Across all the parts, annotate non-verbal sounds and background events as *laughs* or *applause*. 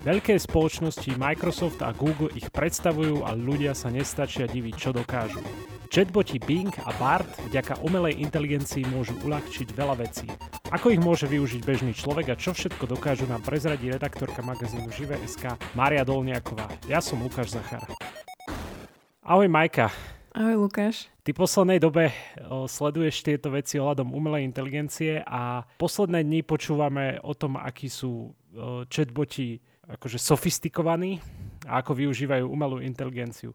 Veľké spoločnosti Microsoft a Google ich predstavujú a ľudia sa nestačia diviť, čo dokážu. Chatboti Bing a Bart vďaka umelej inteligencii môžu uľahčiť veľa vecí. Ako ich môže využiť bežný človek a čo všetko dokážu nám prezradiť redaktorka magazínu Žive.sk Mária Dolniaková. Ja som Lukáš Zachar. Ahoj Majka. Ahoj Lukáš. Ty v poslednej dobe o, sleduješ tieto veci ohľadom umelej inteligencie a posledné dni počúvame o tom, akí sú o, chatboti akože sofistikovaní a ako využívajú umelú inteligenciu.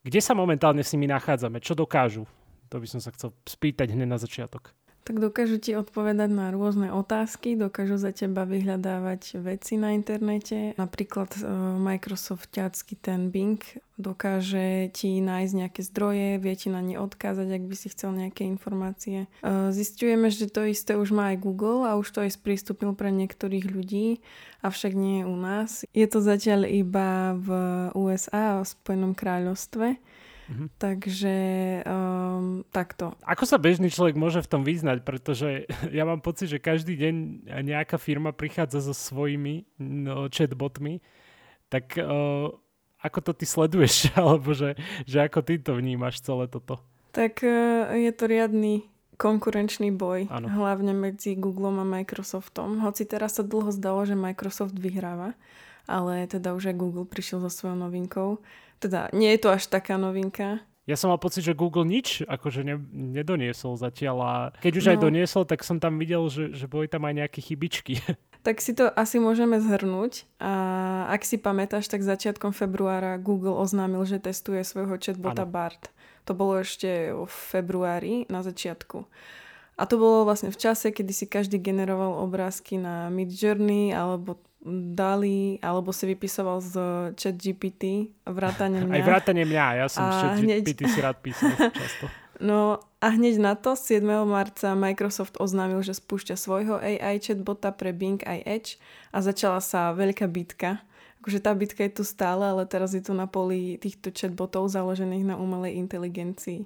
Kde sa momentálne s nimi nachádzame? Čo dokážu? To by som sa chcel spýtať hneď na začiatok. Tak dokážu ti odpovedať na rôzne otázky, dokážu za teba vyhľadávať veci na internete. Napríklad Microsoft ťacky ten Bing dokáže ti nájsť nejaké zdroje, vie ti na ne odkázať, ak by si chcel nejaké informácie. Zistujeme, že to isté už má aj Google a už to aj sprístupnil pre niektorých ľudí, avšak nie u nás. Je to zatiaľ iba v USA a Spojenom kráľovstve Mm-hmm. Takže um, takto. Ako sa bežný človek môže v tom vyznať? Pretože *laughs* ja mám pocit, že každý deň nejaká firma prichádza so svojimi no, chatbotmi. Tak uh, ako to ty sleduješ? *laughs* Alebo že, že ako ty to vnímaš celé toto? Tak uh, je to riadny konkurenčný boj, ano. hlavne medzi Googlem a Microsoftom. Hoci teraz sa dlho zdalo, že Microsoft vyhráva, ale teda už aj Google prišiel so svojou novinkou. Teda nie je to až taká novinka. Ja som mal pocit, že Google nič akože ne, nedoniesol zatiaľ a keď už no. aj doniesol, tak som tam videl, že, že boli tam aj nejaké chybičky. *laughs* Tak si to asi môžeme zhrnúť. A ak si pamätáš, tak začiatkom februára Google oznámil, že testuje svojho chatbota ano. Bart. To bolo ešte v februári na začiatku. A to bolo vlastne v čase, kedy si každý generoval obrázky na Midjourney alebo dali, alebo si vypisoval z chat GPT, vrátane mňa. Aj vrátane mňa, ja som z chat hneď... GPT si rád písal *laughs* často. No a hneď na to 7. marca Microsoft oznámil, že spúšťa svojho AI chatbota pre Bing aj Edge a začala sa veľká bitka. Akože tá bitka je tu stále, ale teraz je tu na poli týchto chatbotov založených na umelej inteligencii.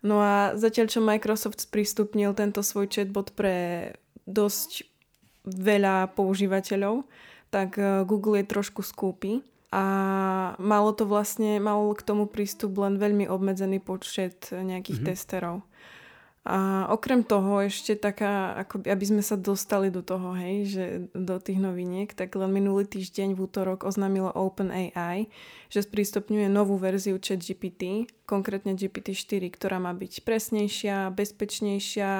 No a zatiaľ, čo Microsoft sprístupnil tento svoj chatbot pre dosť veľa používateľov, tak e, Google je trošku skúpy a malo to vlastne, mal k tomu prístup len veľmi obmedzený počet nejakých mm-hmm. testerov. A okrem toho ešte taká, ako aby sme sa dostali do toho, hej, že do tých noviniek, tak len minulý týždeň v útorok oznámilo OpenAI, že sprístupňuje novú verziu ChatGPT, konkrétne GPT-4, ktorá má byť presnejšia, bezpečnejšia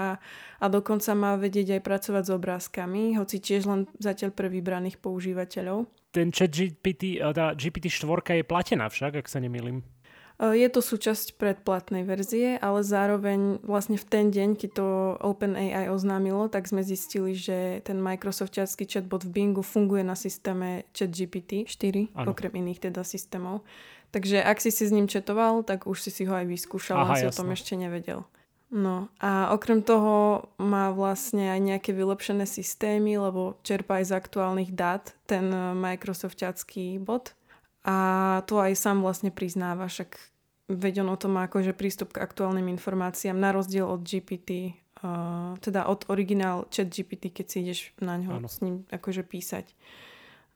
a dokonca má vedieť aj pracovať s obrázkami, hoci tiež len zatiaľ pre vybraných používateľov. Ten ChatGPT, tá GPT-4 je platená však, ak sa nemýlim. Eh, je to súčasť predplatnej verzie, ale zároveň vlastne v ten deň, keď to OpenAI oznámilo, tak sme zistili, že ten Microsoftiacký chatbot v Bingu funguje na systéme ChatGPT 4, ano. okrem iných teda systémov. Takže ak si si s ním četoval, tak už si si ho aj vyskúšal, Aha, si jasno. o tom ešte nevedel. No a okrem toho má vlastne aj nejaké vylepšené systémy, lebo čerpa aj z aktuálnych dát ten eh, Microsoftiacký bot. A to aj sám vlastne priznáva, však veď on o tom má akože prístup k aktuálnym informáciám na rozdiel od GPT, uh, teda od originál chat GPT, keď si ideš na ňo ano. s ním akože písať.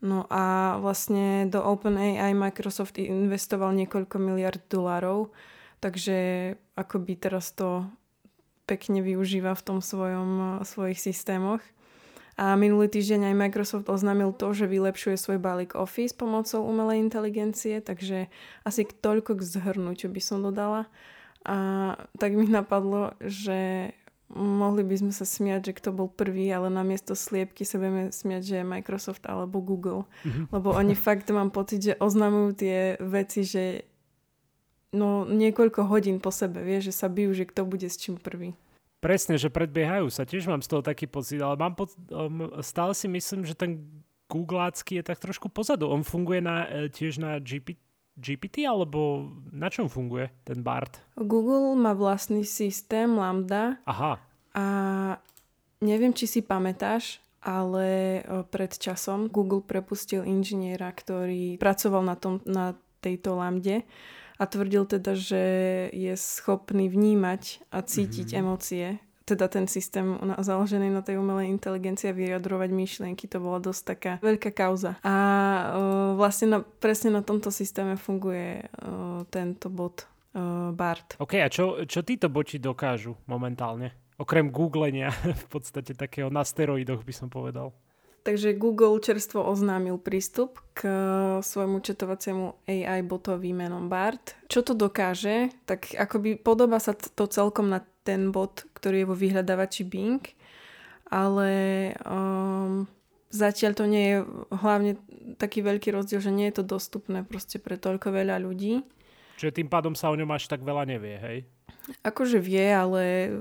No a vlastne do OpenAI Microsoft investoval niekoľko miliard dolárov, takže akoby teraz to pekne využíva v tom svojom, svojich systémoch. A minulý týždeň aj Microsoft oznámil to, že vylepšuje svoj balík Office pomocou umelej inteligencie, takže asi toľko k zhrnutiu by som dodala. A tak mi napadlo, že mohli by sme sa smiať, že kto bol prvý, ale namiesto sliepky sa budeme smiať, že Microsoft alebo Google. Mm-hmm. Lebo oni *laughs* fakt mám pocit, že oznamujú tie veci, že no niekoľko hodín po sebe, vie, že sa bijú, že kto bude s čím prvý. Presne, že predbiehajú sa, tiež mám z toho taký pocit, ale mám poc- um, stále si myslím, že ten Googleácky je tak trošku pozadu. On funguje na, e, tiež na GP, GPT, alebo na čom funguje ten BART? Google má vlastný systém Lambda. Aha. A neviem, či si pamätáš, ale pred časom Google prepustil inžiniera, ktorý pracoval na, tom, na tejto lambde a tvrdil teda, že je schopný vnímať a cítiť mm-hmm. emócie teda ten systém založený na tej umelej inteligencii a vyjadrovať myšlienky, to bola dosť taká veľká kauza. A uh, vlastne na, presne na tomto systéme funguje uh, tento bot uh, BART. OK, a čo, čo títo boti dokážu momentálne? Okrem googlenia *laughs* v podstate takého na steroidoch by som povedal. Takže Google čerstvo oznámil prístup k svojmu četovaciemu AI botovi menom BART. Čo to dokáže? Tak akoby podobá sa to celkom na ten bot, ktorý je vo vyhľadávači Bing, ale um, zatiaľ to nie je hlavne taký veľký rozdiel, že nie je to dostupné proste pre toľko veľa ľudí. Čiže tým pádom sa o ňom až tak veľa nevie, hej? Akože vie, ale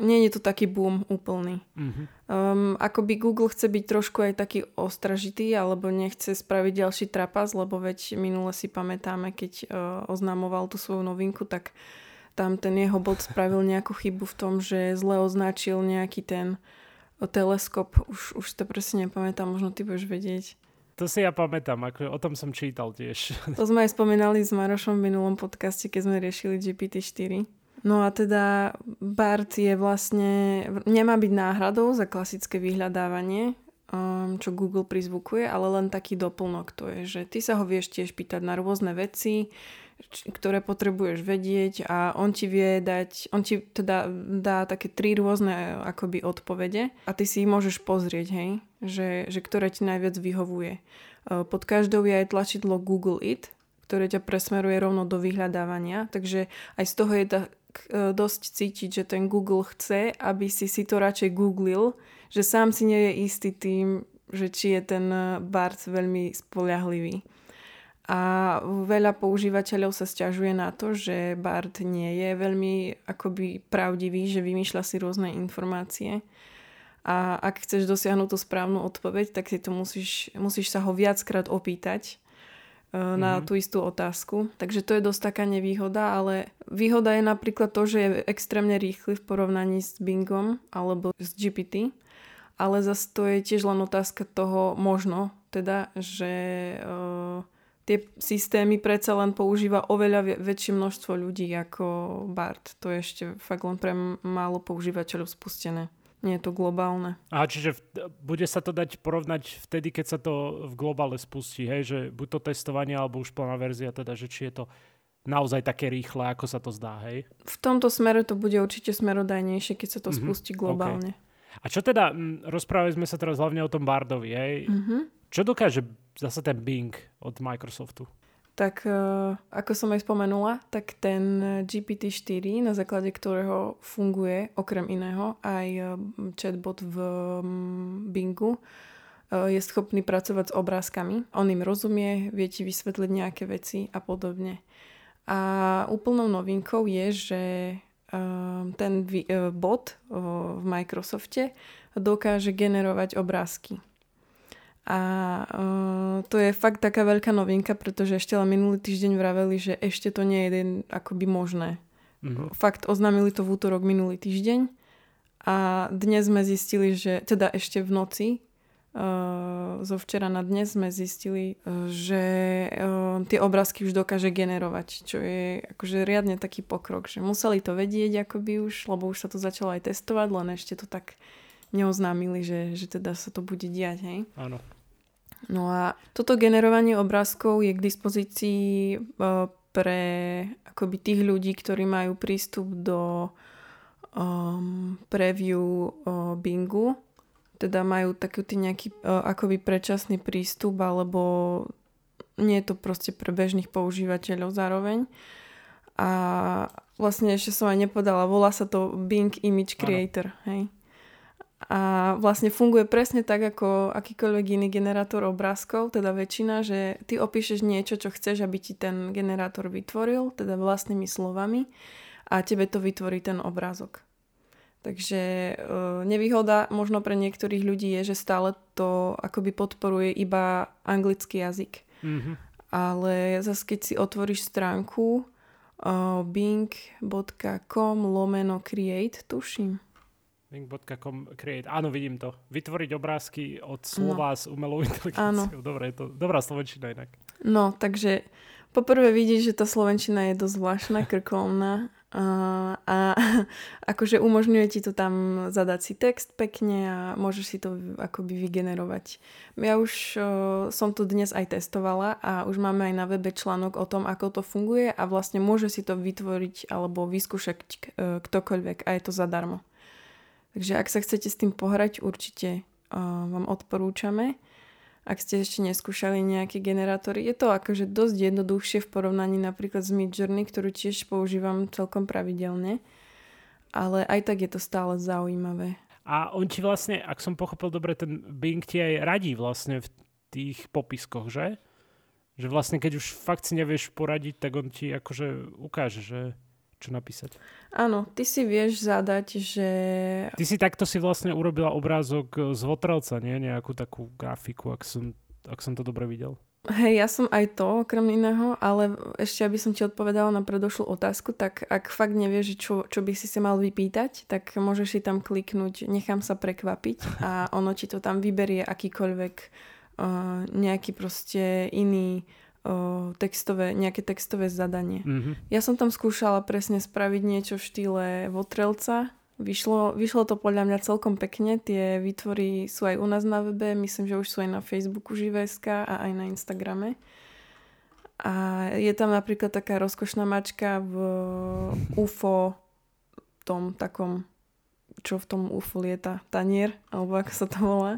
nie je to taký boom úplný. Uh-huh. Um, akoby Google chce byť trošku aj taký ostražitý, alebo nechce spraviť ďalší trapas, lebo veď minule si pamätáme, keď uh, oznamoval tú svoju novinku, tak tam ten jeho bot *laughs* spravil nejakú chybu v tom, že zle označil nejaký ten teleskop. Už, už to presne nepamätám, možno ty budeš vedieť. To si ja pamätám, ako o tom som čítal tiež. To sme aj spomínali s Marošom v minulom podcaste, keď sme riešili GPT-4. No a teda BART je vlastne, nemá byť náhradou za klasické vyhľadávanie, um, čo Google prizvukuje, ale len taký doplnok to je, že ty sa ho vieš tiež pýtať na rôzne veci, ktoré potrebuješ vedieť a on ti vie dať, on ti teda dá také tri rôzne akoby odpovede a ty si ich môžeš pozrieť, hej, že, že ktoré ti najviac vyhovuje. Uh, pod každou je aj tlačidlo Google It, ktoré ťa presmeruje rovno do vyhľadávania, takže aj z toho je tá E, dosť cítiť, že ten Google chce, aby si si to radšej googlil, že sám si nie je istý tým, že či je ten e, BART veľmi spoľahlivý. A veľa používateľov sa stiažuje na to, že BART nie je veľmi akoby pravdivý, že vymýšľa si rôzne informácie. A ak chceš dosiahnuť tú správnu odpoveď, tak si to musíš, musíš sa ho viackrát opýtať na mm-hmm. tú istú otázku. Takže to je dosť taká nevýhoda, ale výhoda je napríklad to, že je extrémne rýchly v porovnaní s Bingom alebo s GPT, ale zase to je tiež len otázka toho možno, teda, že uh, tie systémy predsa len používa oveľa väčšie množstvo ľudí ako BART. To je ešte fakt len pre málo používateľov spustené. Nie je to globálne. A čiže v, bude sa to dať porovnať vtedy, keď sa to v globále spustí, hej? Že buď to testovanie, alebo už plná verzia, teda, že či je to naozaj také rýchle, ako sa to zdá, hej? V tomto smere to bude určite smerodajnejšie, keď sa to mm-hmm. spustí globálne. Okay. A čo teda, m, rozprávali sme sa teraz hlavne o tom Bardovi, hej? Mm-hmm. Čo dokáže zase ten Bing od Microsoftu? Tak uh, ako som aj spomenula, tak ten GPT-4, na základe ktorého funguje okrem iného aj uh, chatbot v Bingu, uh, je schopný pracovať s obrázkami. On im rozumie, vie ti vysvetliť nejaké veci a podobne. A úplnou novinkou je, že ten bot v Microsofte dokáže generovať obrázky. A uh, to je fakt taká veľká novinka, pretože ešte len minulý týždeň vraveli, že ešte to nie je akoby možné. Mm-hmm. Fakt oznámili to v útorok minulý týždeň a dnes sme zistili, že teda ešte v noci uh, zo včera na dnes sme zistili, uh, že uh, tie obrázky už dokáže generovať, čo je akože riadne taký pokrok, že museli to vedieť akoby už, lebo už sa to začalo aj testovať, len ešte to tak neoznámili, že, že teda sa to bude diať, hej? Áno. No a toto generovanie obrázkov je k dispozícii e, pre akoby tých ľudí, ktorí majú prístup do um, preview uh, Bingu, teda majú taký nejaký uh, akoby predčasný prístup, alebo nie je to proste pre bežných používateľov zároveň. A vlastne ešte som aj nepodala, volá sa to Bing Image Creator, ano. hej? A vlastne funguje presne tak, ako akýkoľvek iný generátor obrázkov, teda väčšina, že ty opíšeš niečo, čo chceš, aby ti ten generátor vytvoril, teda vlastnými slovami a tebe to vytvorí ten obrázok. Takže e, nevýhoda možno pre niektorých ľudí je, že stále to akoby podporuje iba anglický jazyk. Mm-hmm. Ale zase keď si otvoríš stránku uh, bing.com lomeno create, tuším, Link.com create. Áno, vidím to. Vytvoriť obrázky od slova no. s umelou inteligenciou. *laughs* Dobre, je to dobrá slovenčina inak. No, takže poprvé vidíš, že tá slovenčina je dosť zvláštna, *laughs* krkolná A, a *laughs* akože umožňuje ti to tam zadať si text pekne a môžeš si to akoby vygenerovať. Ja už o, som to dnes aj testovala a už máme aj na webe článok o tom, ako to funguje a vlastne môže si to vytvoriť alebo vyskúšať e, ktokoľvek a je to zadarmo. Takže ak sa chcete s tým pohrať, určite o, vám odporúčame ak ste ešte neskúšali nejaké generátory. Je to akože dosť jednoduchšie v porovnaní napríklad s Midjourney, ktorú tiež používam celkom pravidelne, ale aj tak je to stále zaujímavé. A on ti vlastne, ak som pochopil dobre, ten Bing ti aj radí vlastne v tých popiskoch, že? Že vlastne keď už fakt si nevieš poradiť, tak on ti akože ukáže, že čo napísať. Áno, ty si vieš zadať, že... Ty si takto si vlastne urobila obrázok z Votrelca, nie? Nejakú takú grafiku, ak som, ak som to dobre videl. Hej, ja som aj to, okrem iného, ale ešte aby som ti odpovedala na predošlú otázku, tak ak fakt nevieš, čo, čo by si sa mal vypýtať, tak môžeš si tam kliknúť, nechám sa prekvapiť a ono ti to tam vyberie akýkoľvek uh, nejaký proste iný o, textové, nejaké textové zadanie. Mm-hmm. Ja som tam skúšala presne spraviť niečo v štýle Votrelca. Vyšlo, vyšlo to podľa mňa celkom pekne. Tie výtvory sú aj u nás na webe, myslím, že už sú aj na Facebooku Živeska a aj na Instagrame. A je tam napríklad taká rozkošná mačka v UFO tom takom, čo v tom UFO lieta, tanier, alebo ako sa to volá.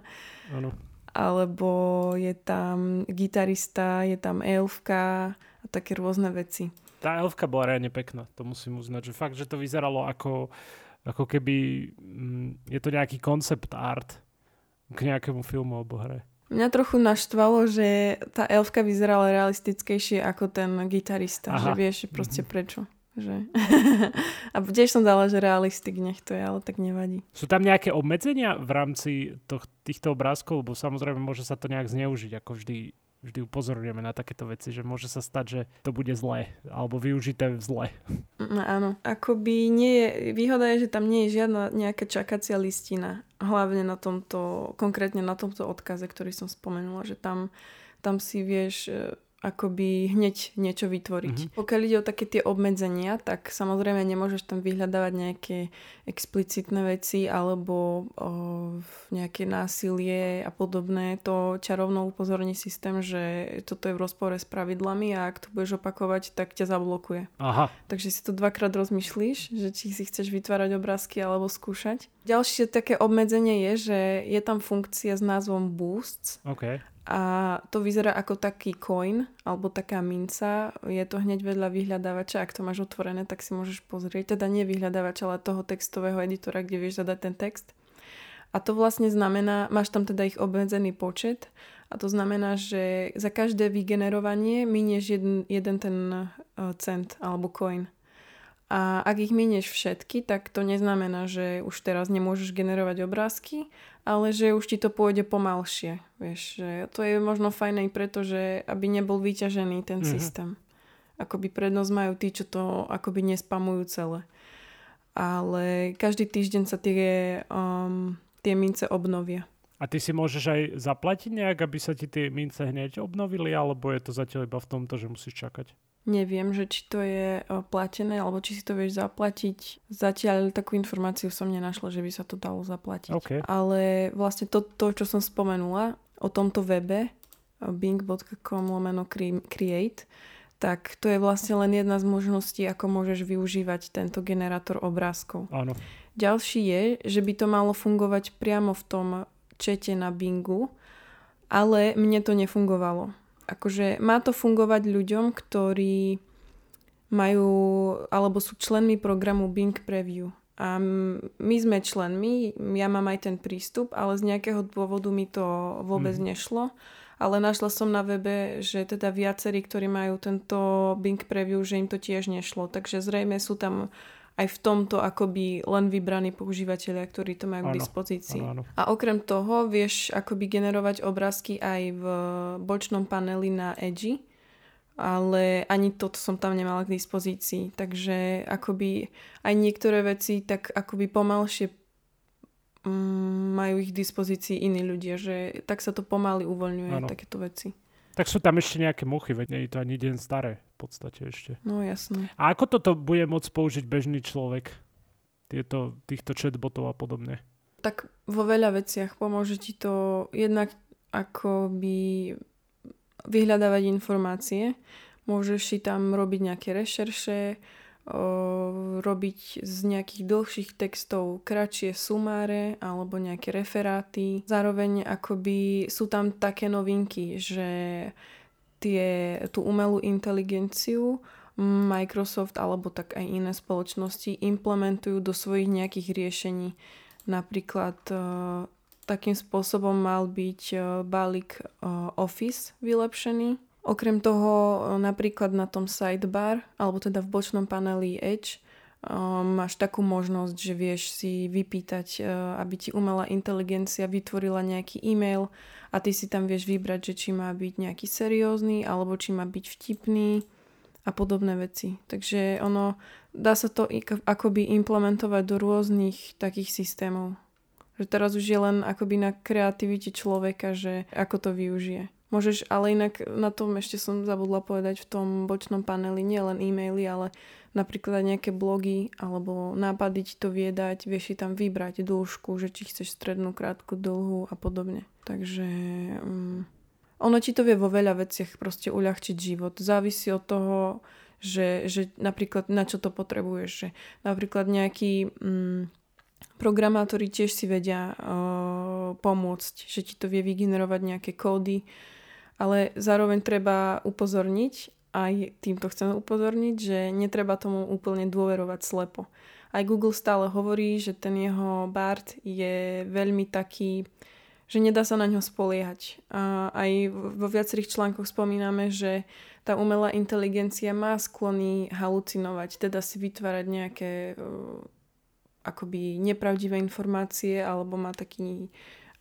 Ano alebo je tam gitarista, je tam elfka a také rôzne veci. Tá elfka bola reálne pekná, to musím uznať, že fakt, že to vyzeralo ako, ako keby mm, je to nejaký koncept art k nejakému filmu alebo hre. Mňa trochu naštvalo, že tá elfka vyzerala realistickejšie ako ten gitarista, Aha. že vieš proste mm-hmm. prečo. Že... *laughs* a tiež som dala, že realistik nech to je, ale tak nevadí. Sú tam nejaké obmedzenia v rámci to, týchto obrázkov? Lebo samozrejme môže sa to nejak zneužiť, ako vždy, vždy upozorňujeme na takéto veci, že môže sa stať, že to bude zlé, alebo využité v zle. No, áno. Akoby nie je, výhoda je, že tam nie je žiadna nejaká čakacia listina. Hlavne na tomto, konkrétne na tomto odkaze, ktorý som spomenula, že tam, tam si vieš akoby hneď niečo vytvoriť. Mm-hmm. Pokiaľ ide o také tie obmedzenia, tak samozrejme nemôžeš tam vyhľadávať nejaké explicitné veci alebo o, nejaké násilie a podobné. To ťa rovno upozorní systém, že toto je v rozpore s pravidlami a ak to budeš opakovať, tak ťa zablokuje. Aha. Takže si to dvakrát rozmyšlíš, že či si chceš vytvárať obrázky alebo skúšať. Ďalšie také obmedzenie je, že je tam funkcia s názvom Boosts. Okay a to vyzerá ako taký coin alebo taká minca. Je to hneď vedľa vyhľadávača. Ak to máš otvorené, tak si môžeš pozrieť. Teda nie vyhľadávača, ale toho textového editora, kde vieš zadať ten text. A to vlastne znamená, máš tam teda ich obmedzený počet a to znamená, že za každé vygenerovanie minieš jeden, jeden ten uh, cent alebo coin. A ak ich minieš všetky, tak to neznamená, že už teraz nemôžeš generovať obrázky, ale že už ti to pôjde pomalšie. Vieš, že to je možno fajn aj preto, že aby nebol vyťažený ten mm-hmm. systém. Akoby prednosť majú tí, čo to akoby nespamujú celé. Ale každý týždeň sa tie, um, tie mince obnovia. A ty si môžeš aj zaplatiť nejak, aby sa ti tie mince hneď obnovili, alebo je to zatiaľ iba v tomto, že musíš čakať? Neviem, že či to je platené, alebo či si to vieš zaplatiť. Zatiaľ takú informáciu som nenašla, že by sa to dalo zaplatiť. Okay. Ale vlastne to, to, čo som spomenula o tomto webe bing.com lomeno create, tak to je vlastne len jedna z možností, ako môžeš využívať tento generátor obrázkov. Áno. Ďalší je, že by to malo fungovať priamo v tom čete na Bingu, ale mne to nefungovalo akože má to fungovať ľuďom, ktorí majú alebo sú členmi programu Bing Preview. A my sme členmi, ja mám aj ten prístup, ale z nejakého dôvodu mi to vôbec mm. nešlo. Ale našla som na webe, že teda viacerí, ktorí majú tento Bing Preview, že im to tiež nešlo. Takže zrejme sú tam aj v tomto akoby len vybraní používateľia, ktorí to majú k dispozícii. Ano, ano. A okrem toho vieš akoby generovať obrázky aj v bočnom paneli na Edge, ale ani toto som tam nemala k dispozícii. Takže akoby aj niektoré veci tak akoby pomalšie mm, majú ich k dispozícii iní ľudia, že tak sa to pomaly uvoľňuje, ano. takéto veci. Tak sú tam ešte nejaké mochy, veď nie je to ani deň staré v podstate ešte. No jasné. A ako toto bude môcť použiť bežný človek? Tieto, týchto chatbotov a podobne. Tak vo veľa veciach pomôže ti to jednak ako by vyhľadávať informácie. Môžeš si tam robiť nejaké rešerše, robiť z nejakých dlhších textov kratšie sumáre alebo nejaké referáty. Zároveň akoby sú tam také novinky, že tie, tú umelú inteligenciu Microsoft alebo tak aj iné spoločnosti implementujú do svojich nejakých riešení. Napríklad takým spôsobom mal byť balík Office vylepšený Okrem toho napríklad na tom sidebar, alebo teda v bočnom paneli Edge, um, máš takú možnosť, že vieš si vypýtať, uh, aby ti umelá inteligencia vytvorila nejaký e-mail a ty si tam vieš vybrať, že či má byť nejaký seriózny alebo či má byť vtipný a podobné veci. Takže ono, dá sa to akoby implementovať do rôznych takých systémov. Že teraz už je len akoby na kreativite človeka, že ako to využije. Môžeš, ale inak na tom ešte som zabudla povedať v tom bočnom paneli nie len e-maily, ale napríklad nejaké blogy alebo nápady ti to viedať, vieš si tam vybrať dĺžku, že či chceš strednú, krátku, dlhú a podobne. Takže um, ono ti to vie vo veľa veciach proste uľahčiť život. Závisí od toho, že, že napríklad na čo to potrebuješ. Že napríklad nejaký um, programátori tiež si vedia uh, pomôcť, že ti to vie vygenerovať nejaké kódy, ale zároveň treba upozorniť, aj týmto chcem upozorniť, že netreba tomu úplne dôverovať slepo. Aj Google stále hovorí, že ten jeho BART je veľmi taký, že nedá sa na ňo spoliehať. A aj vo viacerých článkoch spomíname, že tá umelá inteligencia má sklony halucinovať, teda si vytvárať nejaké uh, akoby nepravdivé informácie alebo má taký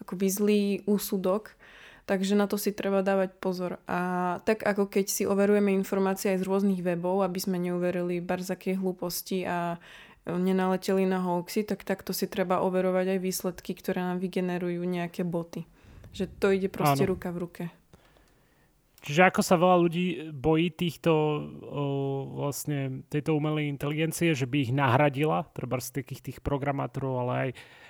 akoby zlý úsudok Takže na to si treba dávať pozor. A tak ako keď si overujeme informácie aj z rôznych webov, aby sme neuverili barzaké hlúposti a e, nenaleteli na hoaxy, tak takto si treba overovať aj výsledky, ktoré nám vygenerujú nejaké boty. Že to ide proste Áno. ruka v ruke. Čiže ako sa veľa ľudí bojí týchto o, vlastne tejto umelej inteligencie, že by ich nahradila, treba z takých tých programátorov, ale aj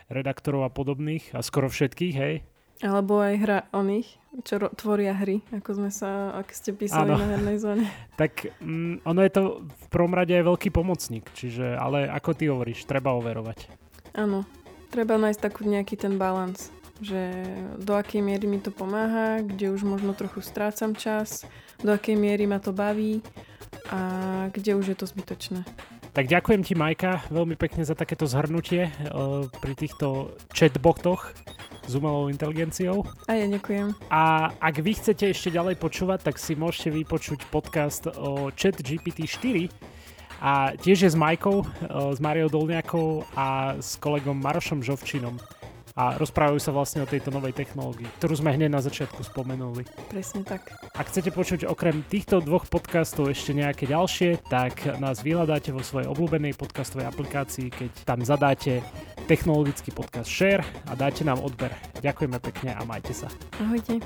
redaktorov a podobných a skoro všetkých, hej? Alebo aj hra o nich, čo ro- tvoria hry, ako sme sa, ak ste písali ano. na hernej zóne. *laughs* tak mm, ono je to v prvom rade aj veľký pomocník, čiže, ale ako ty hovoríš, treba overovať. Áno, treba nájsť takú nejaký ten balans, že do akej miery mi to pomáha, kde už možno trochu strácam čas, do akej miery ma to baví a kde už je to zbytočné. Tak ďakujem ti, Majka, veľmi pekne za takéto zhrnutie uh, pri týchto chatbotoch s umelou inteligenciou. A ja ďakujem. A ak vy chcete ešte ďalej počúvať, tak si môžete vypočuť podcast o chat GPT 4 a tiež je s Majkou, uh, s Mariou Dolniakou a s kolegom Marošom Žovčinom a rozprávajú sa vlastne o tejto novej technológii, ktorú sme hneď na začiatku spomenuli. Presne tak. Ak chcete počuť okrem týchto dvoch podcastov ešte nejaké ďalšie, tak nás vyhľadáte vo svojej obľúbenej podcastovej aplikácii, keď tam zadáte technologický podcast Share a dáte nám odber. Ďakujeme pekne a majte sa. Ahojte.